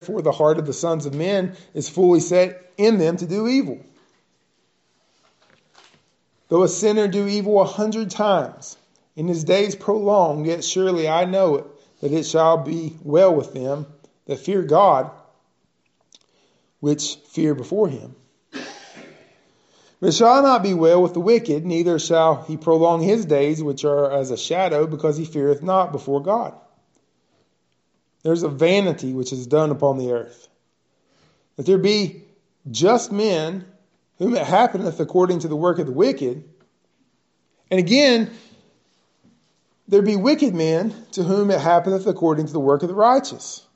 therefore the heart of the sons of men is fully set in them to do evil. Though a sinner do evil a hundred times, in his days prolonged, yet surely I know it, that it shall be well with them that fear God, which fear before him. But it shall not be well with the wicked, neither shall he prolong his days, which are as a shadow, because he feareth not before God. There's a vanity which is done upon the earth. That there be just men whom it happeneth according to the work of the wicked. And again, there be wicked men to whom it happeneth according to the work of the righteous.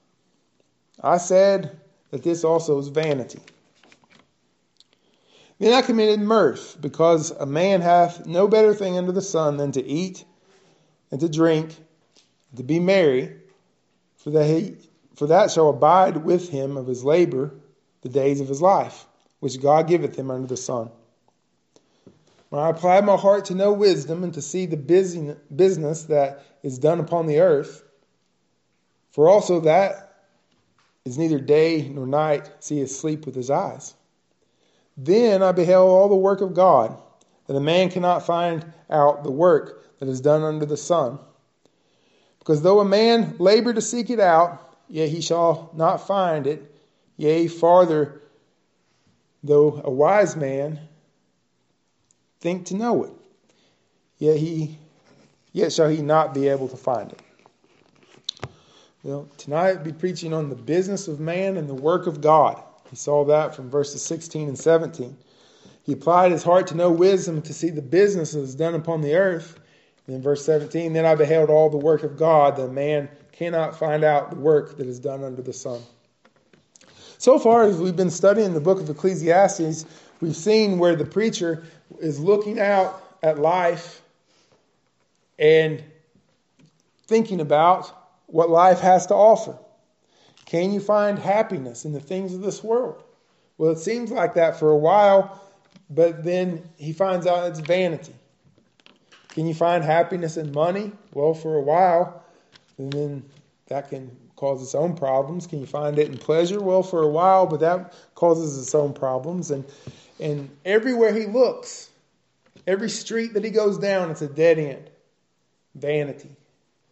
I said that this also is vanity. Then I committed mirth, because a man hath no better thing under the sun than to eat and to drink, and to be merry, for that, he, for that shall abide with him of his labor the days of his life, which God giveth him under the sun. When I applied my heart to know wisdom and to see the business that is done upon the earth, for also that is neither day nor night seeth sleep with his eyes. Then I beheld all the work of God, that a man cannot find out the work that is done under the sun. Because though a man labor to seek it out, yet he shall not find it. Yea, farther, though a wise man think to know it, yet he yet shall he not be able to find it. Well, tonight I'll be preaching on the business of man and the work of God. He saw that from verses 16 and 17. He applied his heart to know wisdom to see the business done upon the earth in verse 17, then I beheld all the work of God, that man cannot find out the work that is done under the sun. So far, as we've been studying the book of Ecclesiastes, we've seen where the preacher is looking out at life and thinking about what life has to offer. Can you find happiness in the things of this world? Well, it seems like that for a while, but then he finds out it's vanity. Can you find happiness in money? Well, for a while, and then that can cause its own problems. Can you find it in pleasure? Well, for a while, but that causes its own problems. And and everywhere he looks, every street that he goes down, it's a dead end. Vanity.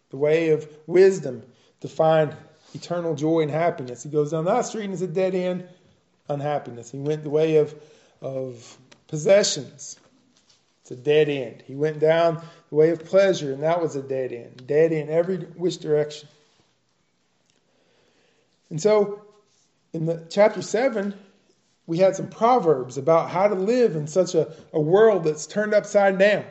The way of wisdom to find eternal joy and happiness. He goes down that street and it's a dead end, unhappiness. He went the way of of possessions a dead end. He went down the way of pleasure, and that was a dead end. Dead end every which direction. And so, in the chapter seven, we had some proverbs about how to live in such a, a world that's turned upside down.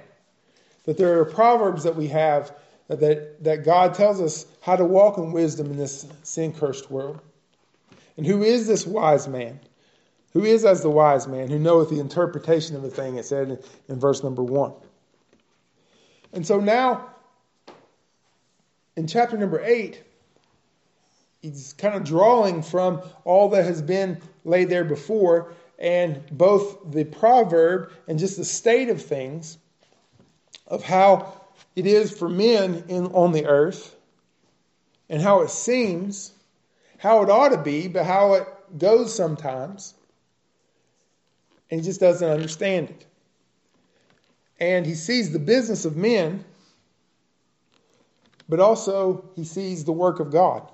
That there are proverbs that we have that, that God tells us how to walk in wisdom in this sin cursed world. And who is this wise man? Who is as the wise man who knoweth the interpretation of a thing, it said in, in verse number one. And so now, in chapter number eight, he's kind of drawing from all that has been laid there before, and both the proverb and just the state of things of how it is for men in, on the earth, and how it seems, how it ought to be, but how it goes sometimes and he just doesn't understand it. And he sees the business of men, but also he sees the work of God.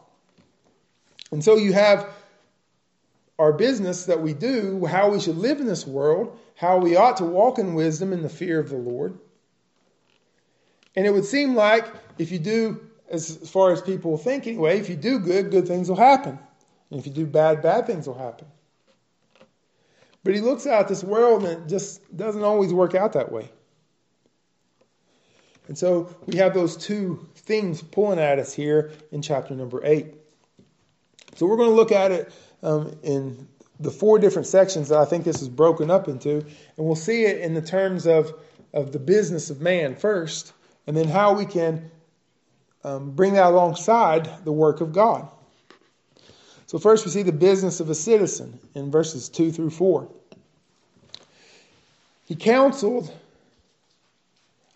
And so you have our business that we do, how we should live in this world, how we ought to walk in wisdom and the fear of the Lord. And it would seem like if you do, as far as people think anyway, if you do good, good things will happen. And if you do bad, bad things will happen. But he looks out this world and it just doesn't always work out that way. And so we have those two things pulling at us here in chapter number eight. So we're going to look at it um, in the four different sections that I think this is broken up into, and we'll see it in the terms of, of the business of man first, and then how we can um, bring that alongside the work of God. So, first we see the business of a citizen in verses 2 through 4. He counseled,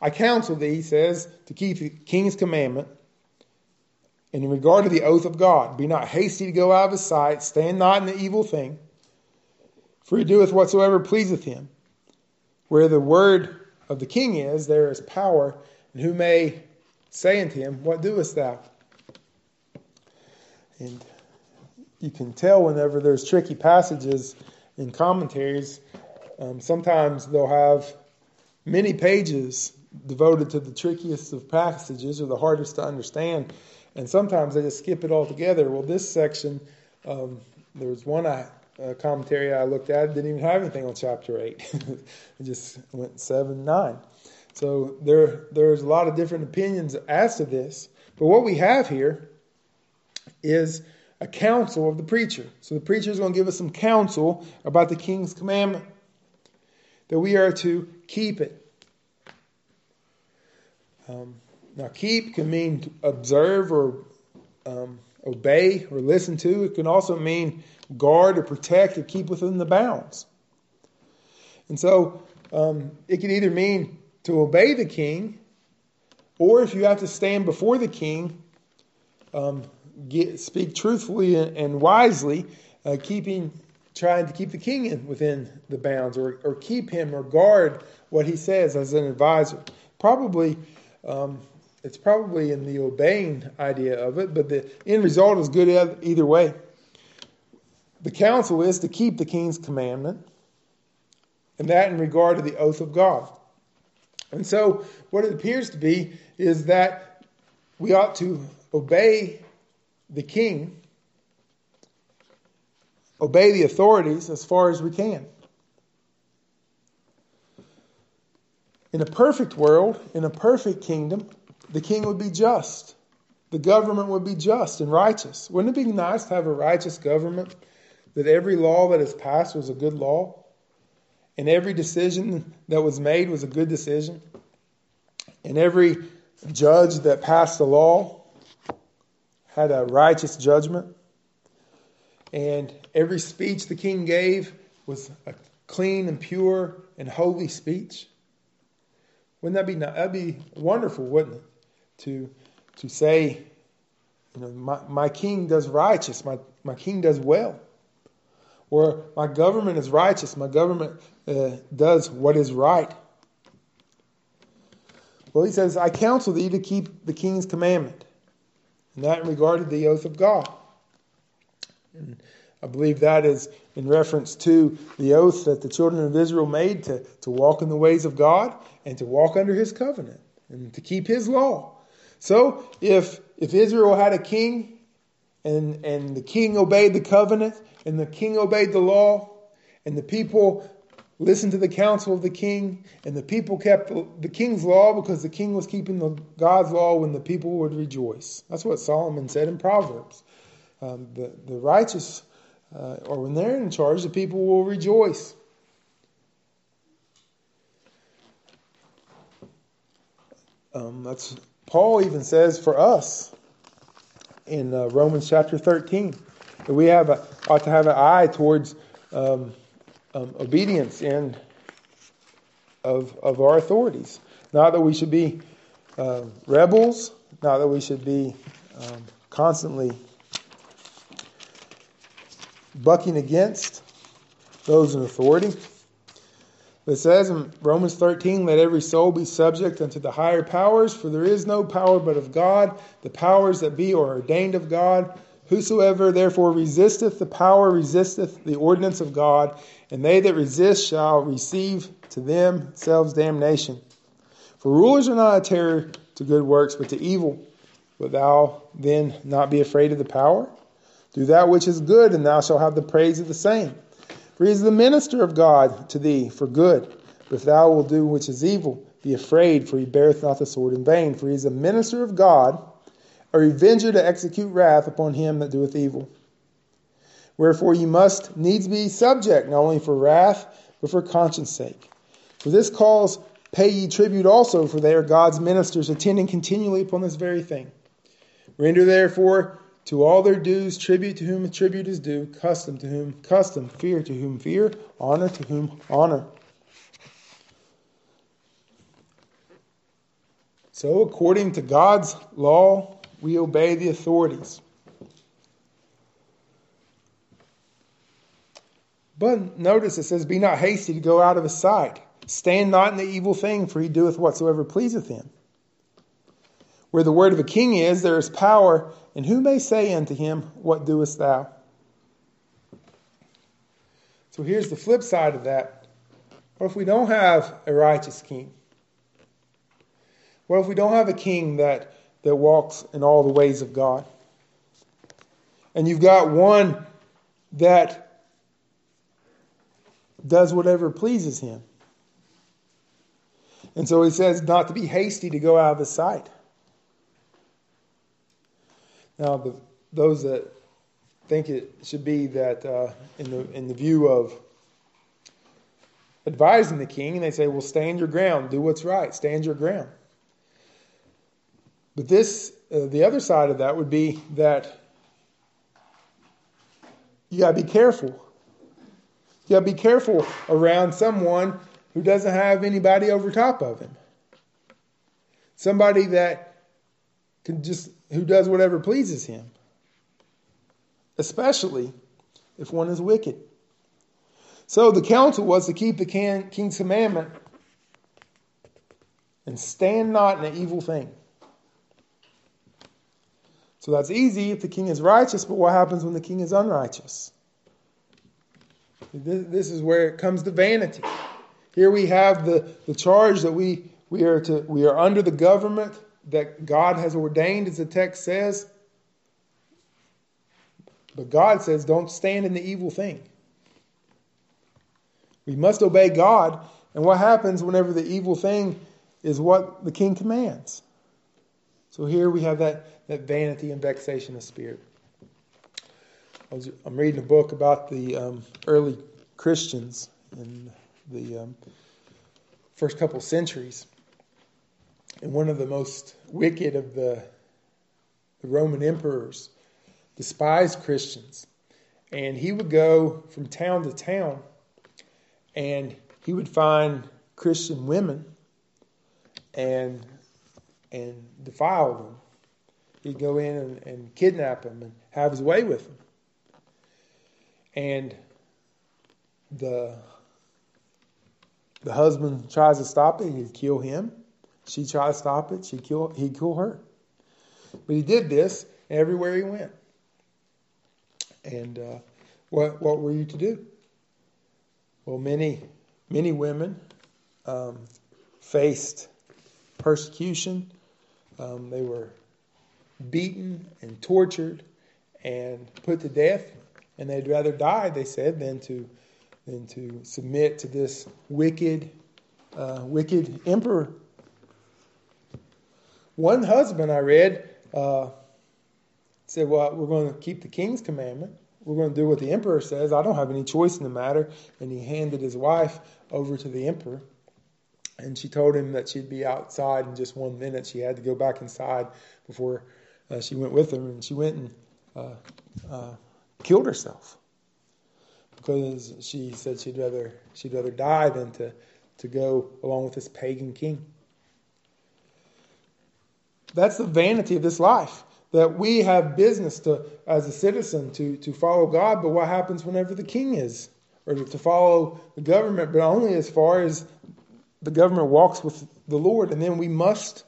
I counsel thee, he says, to keep the king's commandment and in regard to the oath of God. Be not hasty to go out of his sight, stand not in the evil thing, for he doeth whatsoever pleaseth him. Where the word of the king is, there is power, and who may say unto him, What doest thou? And you can tell whenever there's tricky passages in commentaries, um, sometimes they'll have many pages devoted to the trickiest of passages or the hardest to understand, and sometimes they just skip it altogether. Well, this section, um, there was one uh, commentary I looked at, didn't even have anything on chapter 8. it just went 7, 9. So there, there's a lot of different opinions as to this. But what we have here is a counsel of the preacher. So the preacher is going to give us some counsel about the king's commandment that we are to keep it. Um, now, keep can mean observe or um, obey or listen to. It can also mean guard or protect or keep within the bounds. And so um, it can either mean to obey the king, or if you have to stand before the king, um, get, speak truthfully and, and wisely, uh, keeping trying to keep the king in within the bounds, or, or keep him or guard what he says as an advisor. Probably, um, it's probably in the obeying idea of it, but the end result is good either way. The counsel is to keep the king's commandment, and that in regard to the oath of God. And so, what it appears to be is that we ought to obey the king, obey the authorities as far as we can. In a perfect world, in a perfect kingdom, the king would be just. The government would be just and righteous. Wouldn't it be nice to have a righteous government? That every law that is passed was a good law? And every decision that was made was a good decision? And every judge that passed the law had a righteous judgment. And every speech the king gave was a clean and pure and holy speech. Wouldn't that be that'd be wonderful, wouldn't it? To to say, you know, my, my king does righteous, my, my king does well. Or my government is righteous, my government uh, does what is right. Well, he says, I counsel thee to keep the king's commandment and that regarded the oath of God. And I believe that is in reference to the oath that the children of Israel made to, to walk in the ways of God and to walk under his covenant and to keep his law. So if if Israel had a king and and the king obeyed the covenant and the king obeyed the law and the people listened to the counsel of the king, and the people kept the, king's law because the king was keeping the God's law when the people would rejoice. That's what Solomon said in Proverbs. Um, the, the righteous, uh, or when they're in charge, the people will rejoice. Um, that's Paul even says for us in uh, Romans chapter 13 that we have a, ought to have an eye towards um, um, obedience and of, of our authorities. Not that we should be uh, rebels, not that we should be um, constantly bucking against those in authority. It says in Romans 13, let every soul be subject unto the higher powers, for there is no power but of God. The powers that be are ordained of God. Whosoever therefore resisteth the power resisteth the ordinance of God, and they that resist shall receive to themselves damnation. For rulers are not a terror to good works, but to evil. Wilt thou then not be afraid of the power? Do that which is good, and thou shalt have the praise of the same. For he is the minister of God to thee for good. But if thou wilt do which is evil, be afraid, for he beareth not the sword in vain. For he is a minister of God a revenger to execute wrath upon him that doeth evil. Wherefore ye must needs be subject, not only for wrath, but for conscience sake. For this cause pay ye tribute also, for they are God's ministers, attending continually upon this very thing. Render therefore to all their dues tribute to whom tribute is due, custom to whom custom, fear to whom fear, honor to whom honor. So, according to God's law, We obey the authorities. But notice it says, Be not hasty to go out of his sight. Stand not in the evil thing, for he doeth whatsoever pleaseth him. Where the word of a king is, there is power, and who may say unto him, What doest thou? So here's the flip side of that. What if we don't have a righteous king? What if we don't have a king that, that walks in all the ways of God? And you've got one that does whatever pleases him. And so he says not to be hasty to go out of his sight. Now, the, those that think it should be that uh, in the in the view of advising the king, and they say, "Well, stand your ground, do what's right, stand your ground." But this, uh, the other side of that would be that you got to be careful. You got to be careful around someone who doesn't have anybody over top of him. Somebody that can just who does whatever pleases him. Especially if one is wicked. So the counsel was to keep the king's commandment and stand not in an evil thing. So that's easy if the king is righteous, but what happens when the king is unrighteous? This is where it comes to vanity. Here we have the, the charge that we, we, are to, we are under the government that God has ordained, as the text says. But God says, don't stand in the evil thing. We must obey God. And what happens whenever the evil thing is what the king commands? So here we have that, that vanity and vexation of spirit. I am reading a book about the um, early Christians in the um, first couple centuries. And one of the most wicked of the, the Roman emperors despised Christians. And he would go from town to town and he would find Christian women and and defile them. He'd go in and, and kidnap them and have his way with them. And the the husband tries to stop it, he'd kill him. She tries to stop it, she'd kill, he'd kill her. But he did this everywhere he went. And uh, what, what were you to do? Well, many, many women um, faced persecution. Um, they were beaten and tortured and put to death. And they'd rather die, they said, than to than to submit to this wicked, uh, wicked emperor. One husband I read uh, said, "Well, we're going to keep the king's commandment. We're going to do what the emperor says. I don't have any choice in the matter." And he handed his wife over to the emperor. And she told him that she'd be outside in just one minute. She had to go back inside before uh, she went with him. And she went and uh, uh, killed herself because she said she'd rather she'd rather die than to, to go along with this pagan king. That's the vanity of this life. That we have business to as a citizen to, to follow God, but what happens whenever the king is? Or to follow the government, but only as far as the government walks with the Lord, and then we must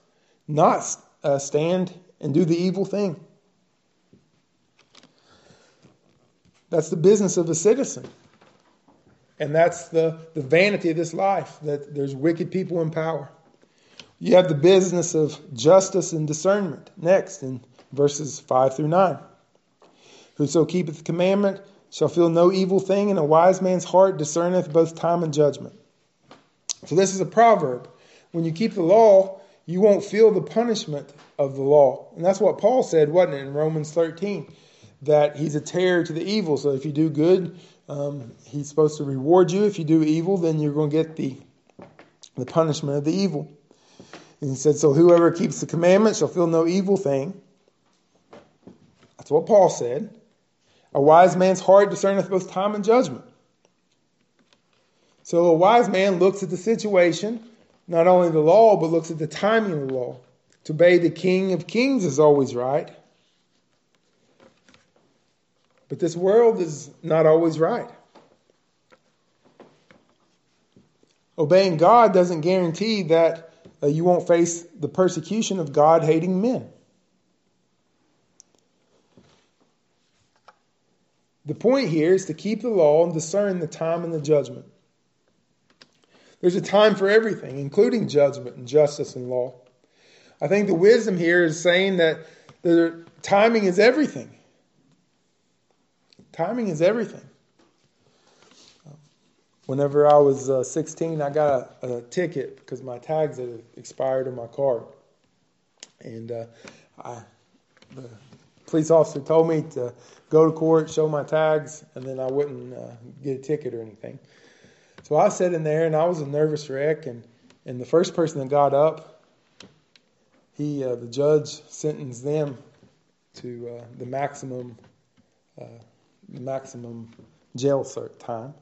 not uh, stand and do the evil thing. That's the business of a citizen. And that's the, the vanity of this life, that there's wicked people in power. You have the business of justice and discernment next in verses 5 through 9. Whoso keepeth the commandment shall feel no evil thing, and a wise man's heart discerneth both time and judgment. So, this is a proverb. When you keep the law, you won't feel the punishment of the law. And that's what Paul said, wasn't it, in Romans 13? That he's a terror to the evil. So if you do good, um, he's supposed to reward you. If you do evil, then you're going to get the the punishment of the evil. And he said, So whoever keeps the commandment shall feel no evil thing. That's what Paul said. A wise man's heart discerneth both time and judgment. So a wise man looks at the situation, not only the law, but looks at the timing of the law. To obey the King of Kings is always right. But this world is not always right. Obeying God doesn't guarantee that uh, you won't face the persecution of God hating men. The point here is to keep the law and discern the time and the judgment. There's a time for everything, including judgment and justice and law. I think the wisdom here is saying that the timing is everything. Timing is everything. Whenever I was uh, 16, I got a, a, ticket because my tags had expired in my car. And uh, I, the police officer told me to go to court, show my tags, and then I wouldn't uh, get a ticket or anything. So I sat in there and I was a nervous wreck. And, and the first person that got up, he, uh, the judge sentenced them to uh, the maximum, uh, maximum jail time.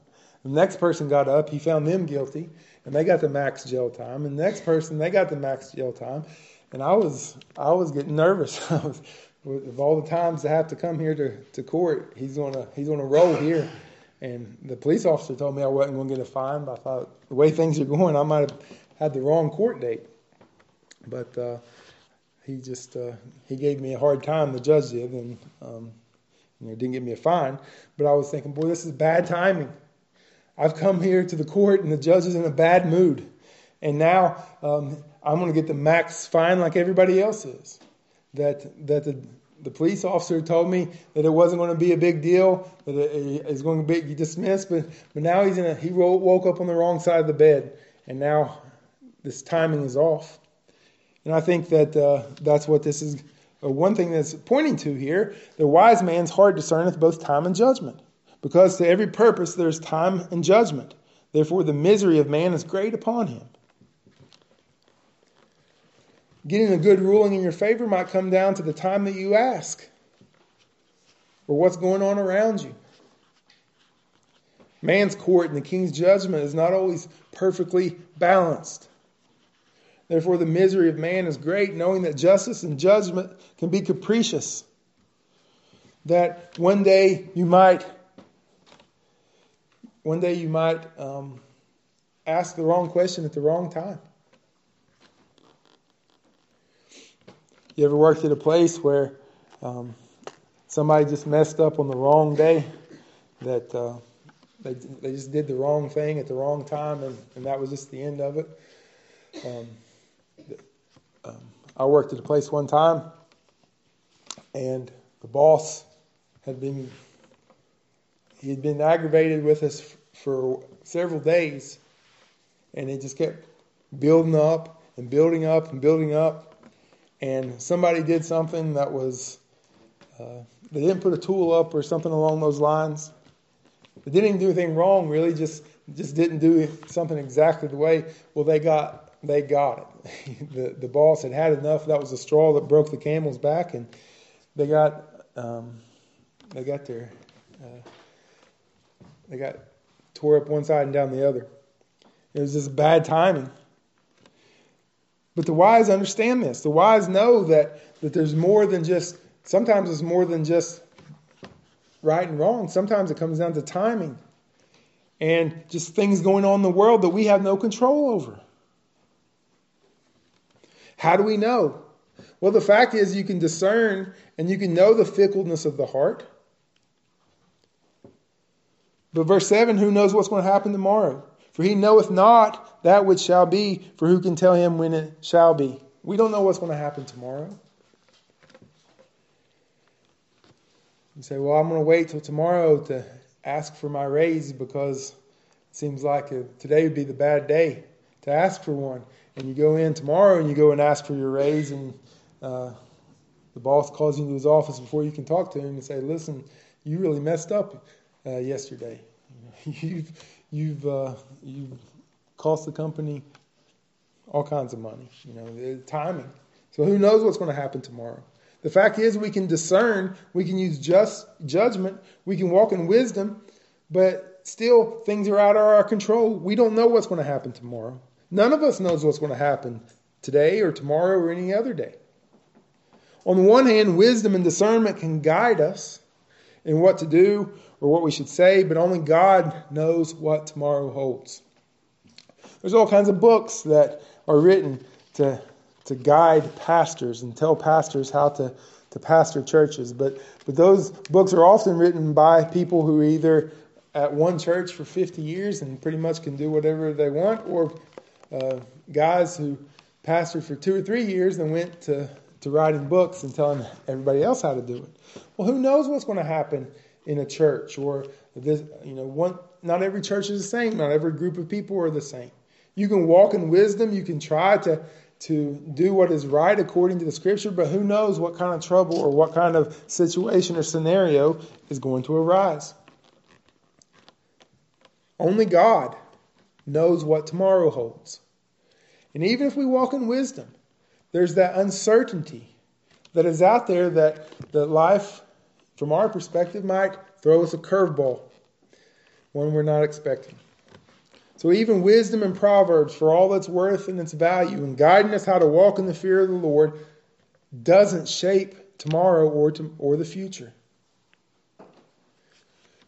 The next person got up, he found them guilty, and they got the max jail time. And the next person, they got the max jail time. And I was, I was getting nervous. I was, of all the times to have to come here to, to court, he's gonna he's gonna roll here. And the police officer told me I wasn't going to get a fine, but I thought the way things are going, I might have had the wrong court date. But uh, he just uh, he gave me a hard time. The judge did, and um, you know didn't give me a fine. But I was thinking, boy, this is bad timing. I've come here to the court, and the judge is in a bad mood, and now um, I'm going to get the max fine like everybody else is that that the the police officer told me that it wasn't going to be a big deal, that it was going to be dismissed, but but now he's in a he woke up on the wrong side of the bed, and now this timing is off. And I think that uh, that's what this is. One thing that's pointing to here: the wise man's heart discerneth both time and judgment, because to every purpose there's time and judgment. Therefore, the misery of man is great upon him. Getting a good ruling in your favor might come down to the time that you ask or what's going on around you. Man's court and the king's judgment is not always perfectly balanced. Therefore, the misery of man is great, knowing that justice and judgment can be capricious. That one day you might, one day you might um, ask the wrong question at the wrong time. You ever worked at a place where um, somebody just messed up on the wrong day? That uh, they, they just did the wrong thing at the wrong time, and, and that was just the end of it. Um, I worked at a place one time, and the boss had been he had been aggravated with us for several days, and it just kept building up and building up and building up and somebody did something that was, uh, they didn't put a tool up or something along those lines. They didn't even do anything wrong, really, just just didn't do something exactly the way. Well, they got they got it. the the boss had had enough. That was the straw that broke the camel's back, and they got um, they got their uh, they got tore up one side and down the other. It was just bad timing. But the wise understand this. The wise know that, that there's more than just, sometimes it's more than just right and wrong. Sometimes it comes down to timing and just things going on in the world that we have no control over. How do we know? Well, the fact is, you can discern and you can know the fickleness of the heart. But verse 7 who knows what's going to happen tomorrow? For he knoweth not that which shall be, for who can tell him when it shall be? We don't know what's going to happen tomorrow. You say, well, I'm going to wait till tomorrow to ask for my raise because it seems like today would be the bad day to ask for one. And you go in tomorrow and you go and ask for your raise, and uh, the boss calls you into his office before you can talk to him and say, listen, you really messed up uh, yesterday. You've, you've uh, you've cost the company all kinds of money. You know, timing. So who knows what's going to happen tomorrow? The fact is, we can discern, we can use just judgment, we can walk in wisdom, but still things are out of our control. We don't know what's going to happen tomorrow. None of us knows what's going to happen today or tomorrow or any other day. On the one hand, wisdom and discernment can guide us in what to do or what we should say, but only God knows what tomorrow holds. There's all kinds of books that are written to, to guide pastors and tell pastors how to, to pastor churches, but, but those books are often written by people who either at one church for 50 years and pretty much can do whatever they want, or uh, guys who pastored for two or three years and went to, to writing books and telling everybody else how to do it. Well, who knows what's going to happen in a church or this, you know, one, not every church is the same. Not every group of people are the same. You can walk in wisdom. You can try to, to do what is right according to the scripture, but who knows what kind of trouble or what kind of situation or scenario is going to arise. Only God knows what tomorrow holds. And even if we walk in wisdom, there's that uncertainty that is out there that, that life, from our perspective, might throw us a curveball, one we're not expecting. So, even wisdom and Proverbs, for all its worth and its value, and guiding us how to walk in the fear of the Lord, doesn't shape tomorrow or, to, or the future.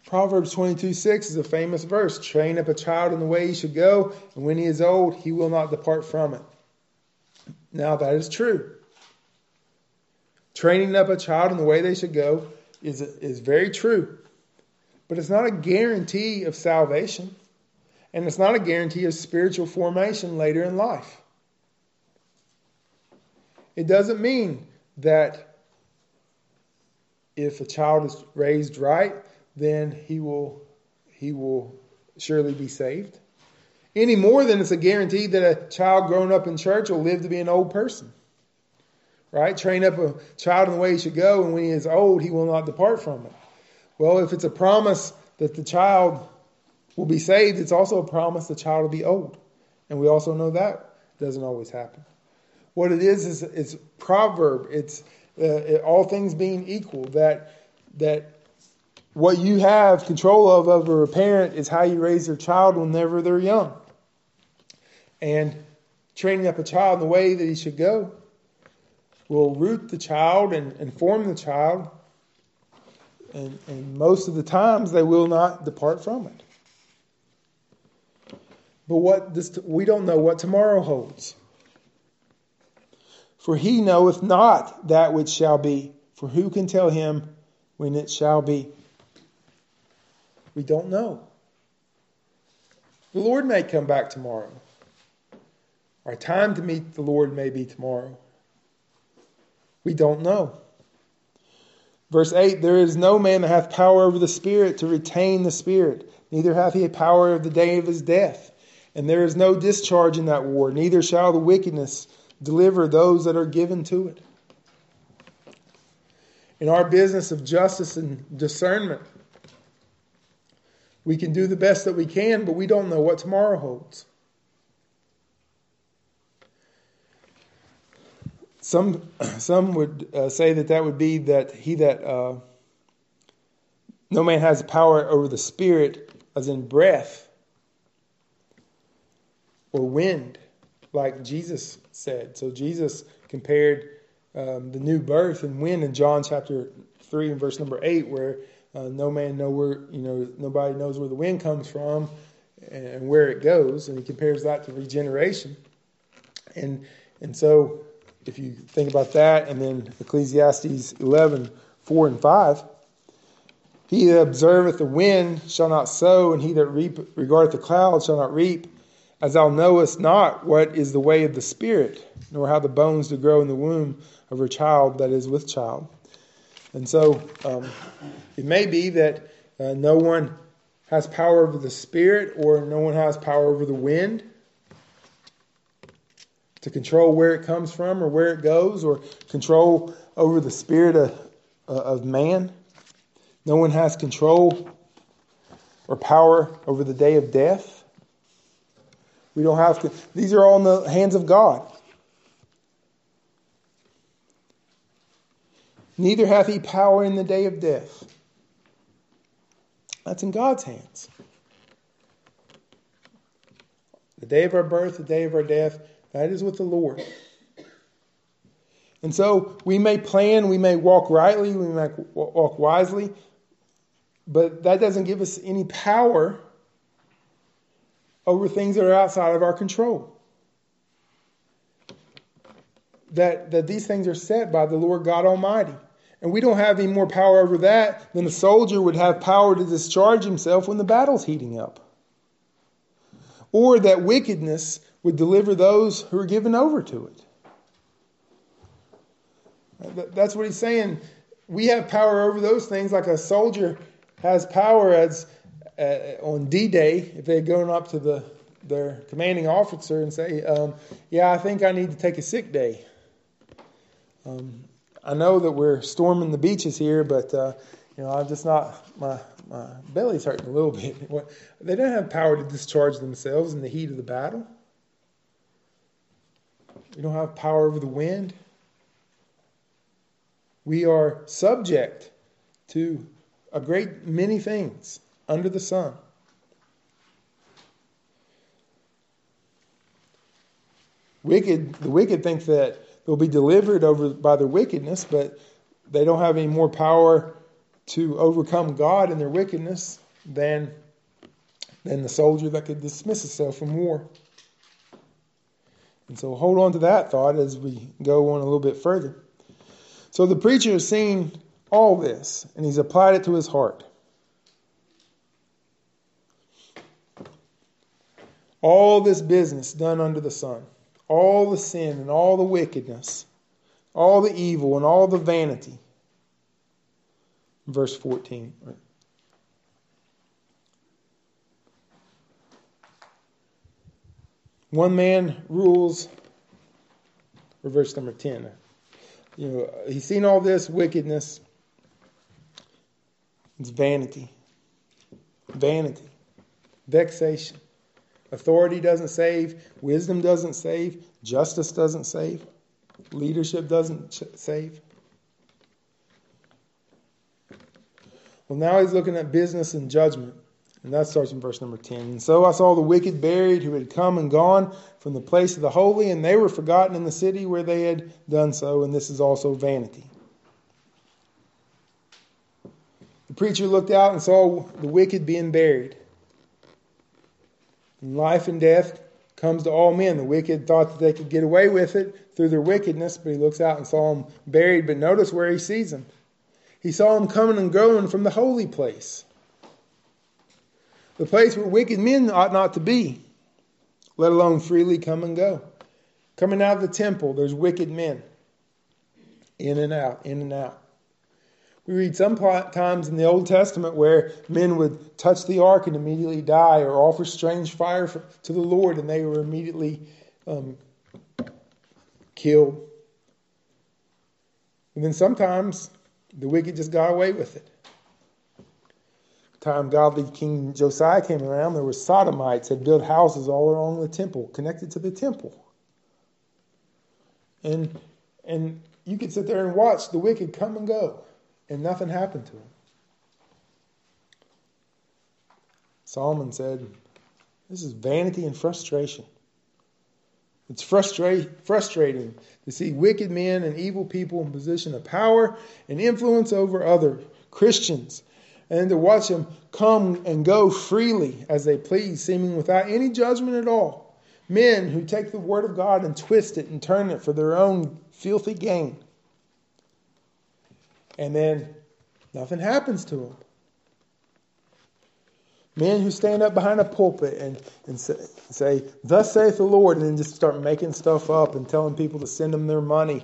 Proverbs 22 6 is a famous verse Train up a child in the way he should go, and when he is old, he will not depart from it. Now, that is true. Training up a child in the way they should go is, is very true, but it's not a guarantee of salvation, and it's not a guarantee of spiritual formation later in life. It doesn't mean that if a child is raised right, then he will he will surely be saved. Any more than it's a guarantee that a child grown up in church will live to be an old person. Right? Train up a child in the way he should go, and when he is old, he will not depart from it. Well, if it's a promise that the child will be saved, it's also a promise the child will be old. And we also know that doesn't always happen. What it is is it's proverb. It's uh, it, all things being equal that that what you have control of over a parent is how you raise their child whenever they're young. And training up a child in the way that he should go will root the child and, and form the child. And, and most of the times they will not depart from it. But what this, we don't know what tomorrow holds. For he knoweth not that which shall be, for who can tell him when it shall be? We don't know. The Lord may come back tomorrow. Our time to meet the Lord may be tomorrow. We don't know. Verse 8 There is no man that hath power over the Spirit to retain the Spirit, neither hath he a power of the day of his death. And there is no discharge in that war, neither shall the wickedness deliver those that are given to it. In our business of justice and discernment, we can do the best that we can, but we don't know what tomorrow holds. Some, some would uh, say that that would be that he that uh, no man has power over the spirit, as in breath or wind, like Jesus said. So Jesus compared um, the new birth and wind in John chapter 3 and verse number 8, where uh, no man know where you know nobody knows where the wind comes from and where it goes, and he compares that to regeneration. And and so if you think about that, and then Ecclesiastes 11, 4 and 5, he that observeth the wind shall not sow, and he that reap, regardeth the clouds shall not reap. As thou knowest not what is the way of the Spirit, nor how the bones do grow in the womb of her child that is with child. And so um, it may be that uh, no one has power over the spirit or no one has power over the wind to control where it comes from or where it goes or control over the spirit of, uh, of man. No one has control or power over the day of death. We don't have to, these are all in the hands of God. Neither hath he power in the day of death. That's in God's hands. The day of our birth, the day of our death, that is with the Lord. And so we may plan, we may walk rightly, we may walk wisely, but that doesn't give us any power over things that are outside of our control. That, that these things are set by the Lord God Almighty. And we don't have any more power over that than a soldier would have power to discharge himself when the battle's heating up. Or that wickedness would deliver those who are given over to it. That's what he's saying. We have power over those things like a soldier has power as uh, on D-Day if they're going up to the their commanding officer and say, um, "Yeah, I think I need to take a sick day." Um, I know that we're storming the beaches here, but uh, you know, I'm just not my my belly's hurting a little bit. They don't have power to discharge themselves in the heat of the battle. We don't have power over the wind. We are subject to a great many things under the sun. Wicked, the wicked think that they'll be delivered over by their wickedness, but they don't have any more power to overcome God in their wickedness than, than the soldier that could dismiss himself from war. And so hold on to that thought as we go on a little bit further. So the preacher has seen all this and he's applied it to his heart. All this business done under the sun, all the sin and all the wickedness, all the evil and all the vanity. Verse 14. One man rules, or verse number 10. You know, he's seen all this wickedness. It's vanity. Vanity. Vexation. Authority doesn't save. Wisdom doesn't save. Justice doesn't save. Leadership doesn't save. Well, now he's looking at business and judgment. And that starts in verse number 10. And so I saw the wicked buried who had come and gone from the place of the holy, and they were forgotten in the city where they had done so, and this is also vanity. The preacher looked out and saw the wicked being buried. Life and death comes to all men. The wicked thought that they could get away with it through their wickedness, but he looks out and saw them buried. But notice where he sees them. He saw them coming and going from the holy place, the place where wicked men ought not to be, let alone freely come and go. Coming out of the temple, there's wicked men in and out, in and out. We read sometimes in the Old Testament where men would touch the ark and immediately die, or offer strange fire for, to the Lord and they were immediately um, killed. And then sometimes the wicked just got away with it. Time godly King Josiah came around, there were sodomites that built houses all along the temple, connected to the temple. And and you could sit there and watch the wicked come and go and nothing happened to him. Solomon said, This is vanity and frustration. It's frustrating to see wicked men and evil people in position of power and influence over other Christians, and to watch them come and go freely as they please, seeming without any judgment at all. Men who take the word of God and twist it and turn it for their own filthy gain and then nothing happens to them. Men who stand up behind a pulpit and, and say, say, Thus saith the Lord, and then just start making stuff up and telling people to send them their money.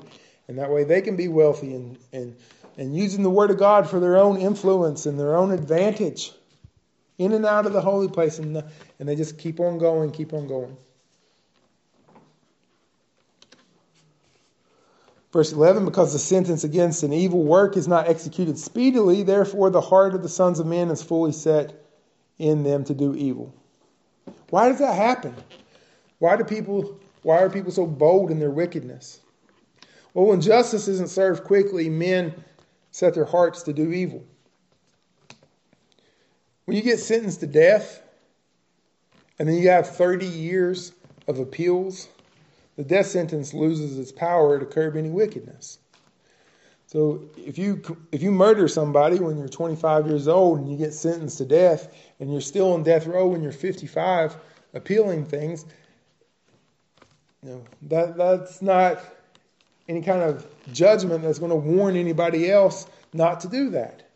And that way they can be wealthy and, and, and using the Word of God for their own influence and their own advantage in and out of the holy place. And, and they just keep on going, keep on going. Verse 11, because the sentence against an evil work is not executed speedily, therefore the heart of the sons of men is fully set in them to do evil. Why does that happen? Why do people why are people so bold in their wickedness? Well, when justice isn't served quickly, men set their hearts to do evil. When you get sentenced to death, and then you have 30 years of appeals, the death sentence loses its power to curb any wickedness. So if you if you murder somebody when you're 25 years old and you get sentenced to death and you're still on death row when you're 55 appealing things, you know, that that's not any kind of judgment that's going to warn anybody else not to do that.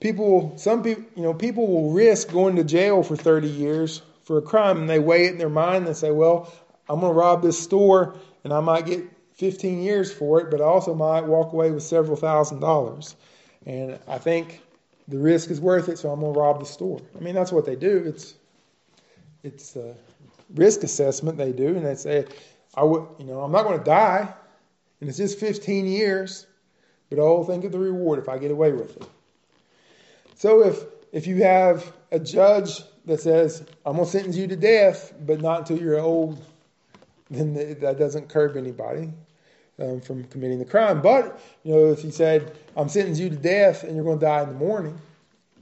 People, some people, you know, people will risk going to jail for 30 years for a crime, and they weigh it in their mind and say, "Well, I'm going to rob this store, and I might get 15 years for it, but I also might walk away with several thousand dollars." And I think the risk is worth it, so I'm going to rob the store. I mean, that's what they do. It's it's a risk assessment they do, and they say, "I would, you know, I'm not going to die, and it's just 15 years, but I'll think of the reward if I get away with it." So if if you have a judge that says, "I'm going to sentence you to death, but not until you're old," then that doesn't curb anybody um, from committing the crime. But you know, if he said, "I'm sentencing you to death, and you're going to die in the morning,"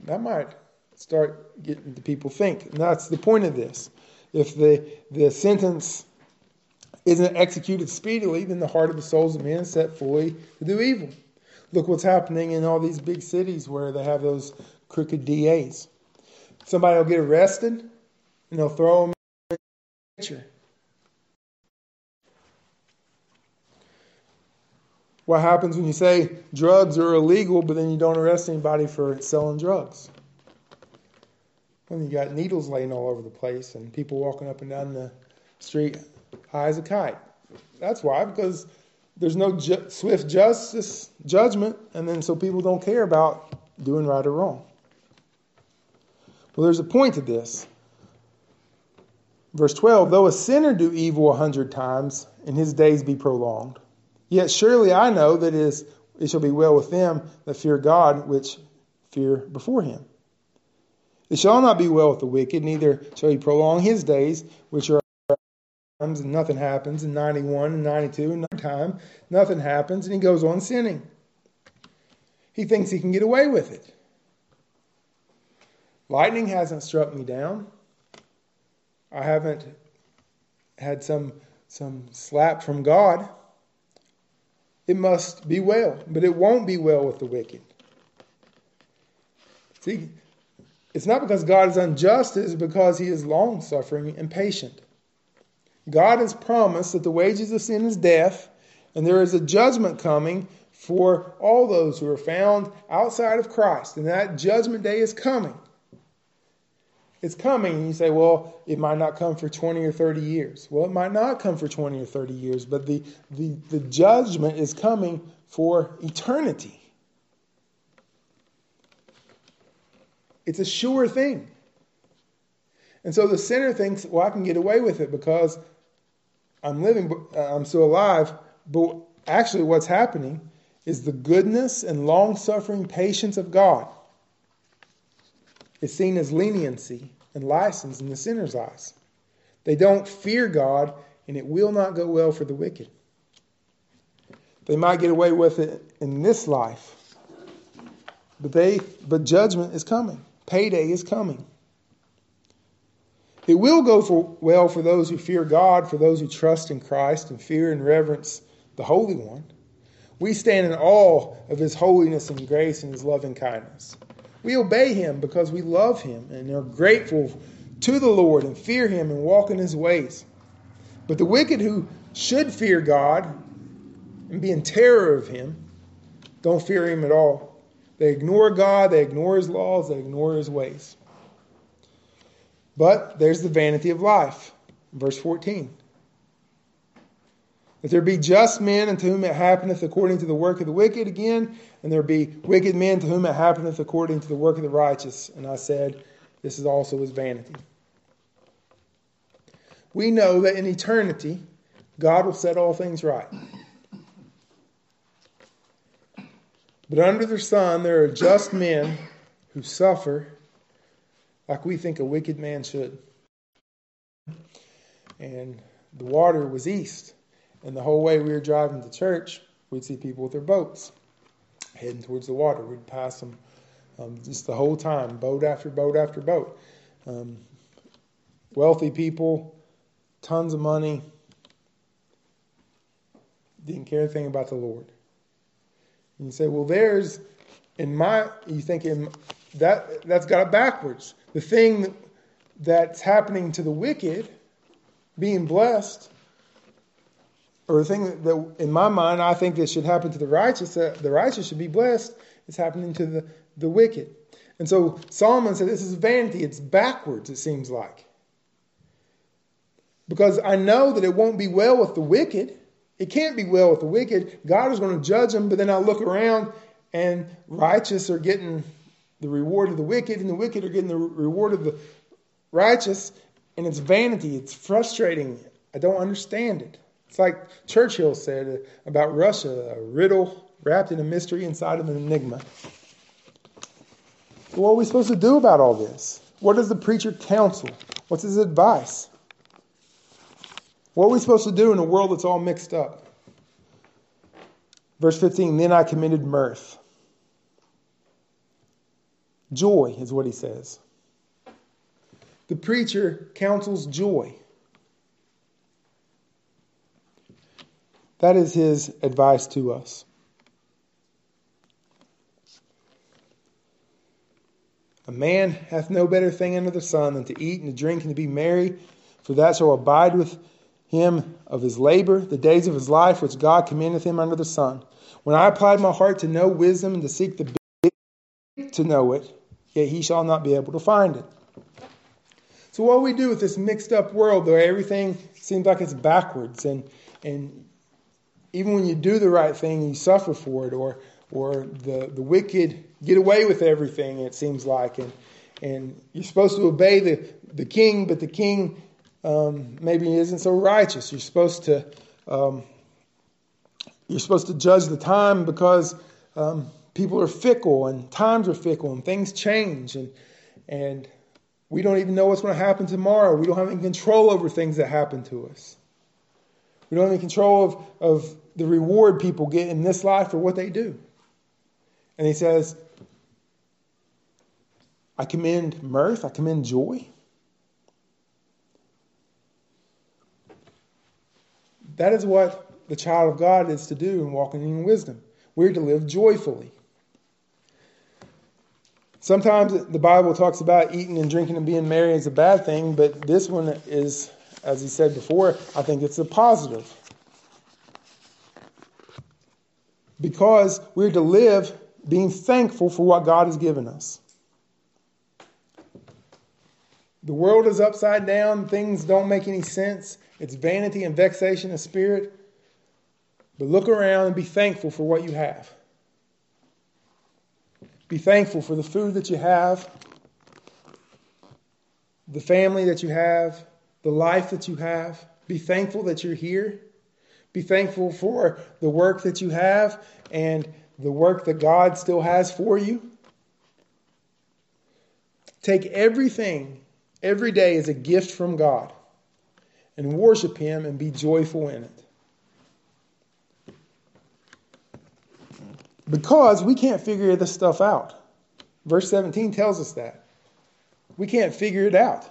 that might start getting the people think. And that's the point of this. If the the sentence isn't executed speedily, then the heart of the souls of men is set fully to do evil. Look what's happening in all these big cities where they have those crooked DAs. Somebody will get arrested and they'll throw them in the picture. What happens when you say drugs are illegal, but then you don't arrest anybody for selling drugs? When you got needles laying all over the place and people walking up and down the street high as a kite. That's why, because there's no ju- swift justice judgment, and then so people don't care about doing right or wrong. Well, there's a point to this. Verse 12 Though a sinner do evil a hundred times, and his days be prolonged, yet surely I know that it, is, it shall be well with them that fear God, which fear before him. It shall not be well with the wicked, neither shall he prolong his days, which are times and nothing happens, and 91 and 92 and nine time, nothing happens, and he goes on sinning. He thinks he can get away with it. Lightning hasn't struck me down. I haven't had some some slap from God. It must be well, but it won't be well with the wicked. See, it's not because God is unjust, it's because he is long suffering and patient. God has promised that the wages of sin is death, and there is a judgment coming for all those who are found outside of Christ. And that judgment day is coming. It's coming. And you say, well, it might not come for 20 or 30 years. Well, it might not come for 20 or 30 years, but the, the, the judgment is coming for eternity. It's a sure thing. And so the sinner thinks, well, I can get away with it because I'm living, uh, I'm still alive. But actually, what's happening is the goodness and long suffering patience of God is seen as leniency and license in the sinner's eyes. They don't fear God, and it will not go well for the wicked. They might get away with it in this life, but they but judgment is coming. Payday is coming. It will go for, well for those who fear God, for those who trust in Christ and fear and reverence the Holy One. We stand in awe of His holiness and grace and His loving kindness. We obey Him because we love Him and are grateful to the Lord and fear Him and walk in His ways. But the wicked who should fear God and be in terror of Him don't fear Him at all. They ignore God, they ignore His laws, they ignore His ways. But there's the vanity of life. Verse 14. That there be just men unto whom it happeneth according to the work of the wicked again, and there be wicked men to whom it happeneth according to the work of the righteous. And I said, This is also his vanity. We know that in eternity, God will set all things right. But under the sun, there are just men who suffer like we think a wicked man should. And the water was east. And the whole way we were driving to church, we'd see people with their boats heading towards the water. We'd pass them um, just the whole time, boat after boat after boat. Um, wealthy people tons of money, didn't care a thing about the Lord. And you say, well, there's in my, you think in that that's got it backwards. The thing that's happening to the wicked, being blessed, or the thing that, that in my mind I think that should happen to the righteous, uh, the righteous should be blessed, is happening to the, the wicked. And so Solomon said, This is vanity. It's backwards, it seems like. Because I know that it won't be well with the wicked. It can't be well with the wicked. God is going to judge them, but then I look around and righteous are getting the reward of the wicked, and the wicked are getting the reward of the righteous, and it's vanity. It's frustrating. I don't understand it. It's like Churchill said about Russia a riddle wrapped in a mystery inside of an enigma. What are we supposed to do about all this? What does the preacher counsel? What's his advice? What are we supposed to do in a world that's all mixed up? Verse 15 Then I committed mirth. Joy is what he says. The preacher counsels joy. That is his advice to us. A man hath no better thing under the sun than to eat and to drink and to be merry, for that shall abide with him of his labor, the days of his life which God commandeth him under the sun. When I applied my heart to know wisdom and to seek the big to know it, yet he shall not be able to find it. So what do we do with this mixed up world where everything seems like it's backwards and and even when you do the right thing you suffer for it or or the, the wicked get away with everything, it seems like. And, and you're supposed to obey the, the king, but the king um, maybe isn't so righteous. You're supposed to um, you're supposed to judge the time because um, people are fickle and times are fickle and things change and and we don't even know what's going to happen tomorrow. We don't have any control over things that happen to us. We don't have control of, of the reward people get in this life for what they do. And he says, I commend mirth, I commend joy. That is what the child of God is to do in walking in wisdom. We're to live joyfully. Sometimes the Bible talks about eating and drinking and being merry is a bad thing, but this one is, as he said before, I think it's a positive. Because we're to live being thankful for what God has given us. The world is upside down, things don't make any sense. It's vanity and vexation of spirit. But look around and be thankful for what you have. Be thankful for the food that you have, the family that you have, the life that you have. Be thankful that you're here. Be thankful for the work that you have and the work that God still has for you. Take everything every day as a gift from God and worship Him and be joyful in it. Because we can't figure this stuff out. Verse 17 tells us that. We can't figure it out.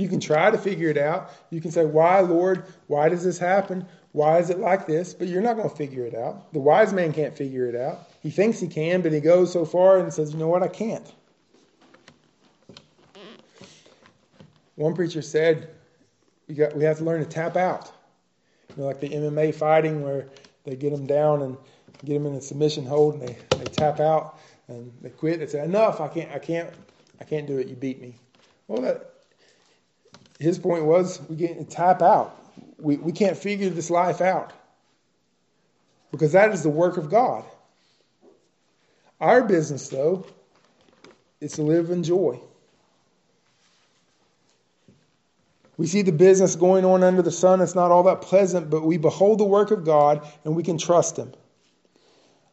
You can try to figure it out. You can say, Why, Lord? Why does this happen? Why is it like this? But you're not going to figure it out. The wise man can't figure it out. He thinks he can, but he goes so far and says, You know what? I can't. One preacher said, got, we have to learn to tap out. You know, like the MMA fighting where they get them down and get them in a submission hold and they, they tap out and they quit. They say, Enough, I can't, I can't, I can't do it. You beat me. Well, that, his point was we to tap out we, we can't figure this life out because that is the work of God. Our business, though, is to live in joy. We see the business going on under the sun. It's not all that pleasant, but we behold the work of God and we can trust Him.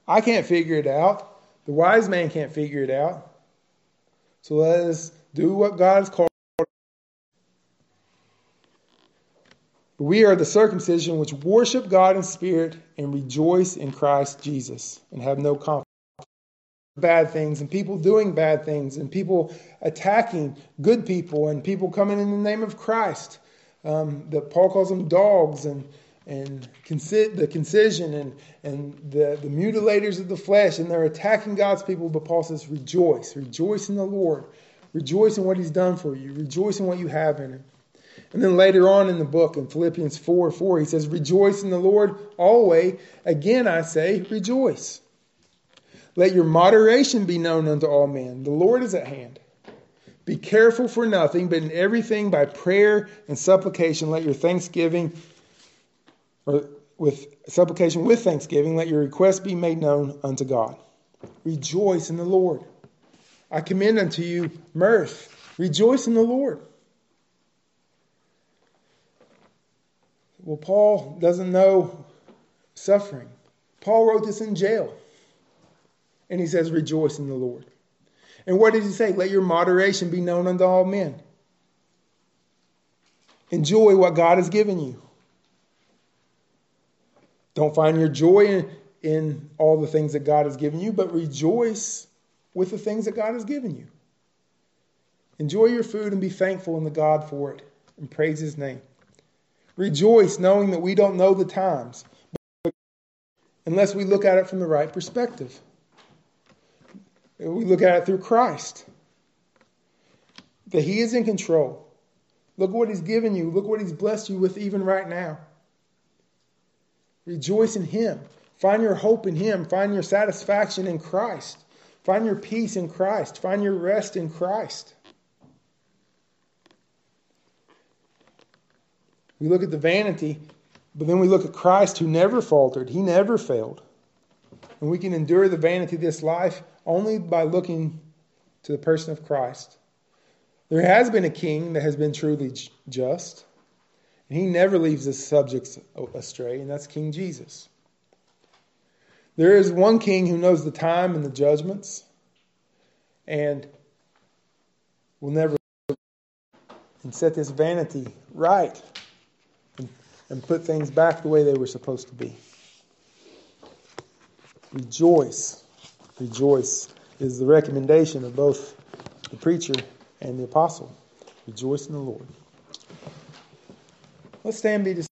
I can't figure it out. The wise man can't figure it out. So let us do what God has called. We are the circumcision which worship God in spirit and rejoice in Christ Jesus and have no confidence. Bad things and people doing bad things and people attacking good people and people coming in the name of Christ. um, that Paul calls them dogs and and the concision and, and the, the mutilators of the flesh, and they're attacking God's people. But Paul says, Rejoice, rejoice in the Lord, rejoice in what He's done for you, rejoice in what you have in Him. And then later on in the book, in Philippians 4 4, he says, Rejoice in the Lord always. Again, I say, rejoice. Let your moderation be known unto all men. The Lord is at hand. Be careful for nothing, but in everything by prayer and supplication, let your thanksgiving or with supplication with thanksgiving, let your requests be made known unto God. Rejoice in the Lord. I commend unto you mirth. Rejoice in the Lord. Well, Paul doesn't know suffering. Paul wrote this in jail. And he says, Rejoice in the Lord. And what did he say? Let your moderation be known unto all men. Enjoy what God has given you. Don't find your joy in, in all the things that God has given you, but rejoice with the things that God has given you. Enjoy your food and be thankful in the God for it and praise his name. Rejoice knowing that we don't know the times unless we look at it from the right perspective. We look at it through Christ. That he is in control. Look what he's given you. Look what he's blessed you with even right now. Rejoice in Him. Find your hope in Him. Find your satisfaction in Christ. Find your peace in Christ. Find your rest in Christ. We look at the vanity, but then we look at Christ who never faltered. He never failed. And we can endure the vanity of this life only by looking to the person of Christ. There has been a king that has been truly just. And he never leaves his subjects astray, and that's King Jesus. There is one king who knows the time and the judgments, and will never and set this vanity right and put things back the way they were supposed to be. Rejoice, rejoice is the recommendation of both the preacher and the apostle. Rejoice in the Lord. Let's stand be dismissed.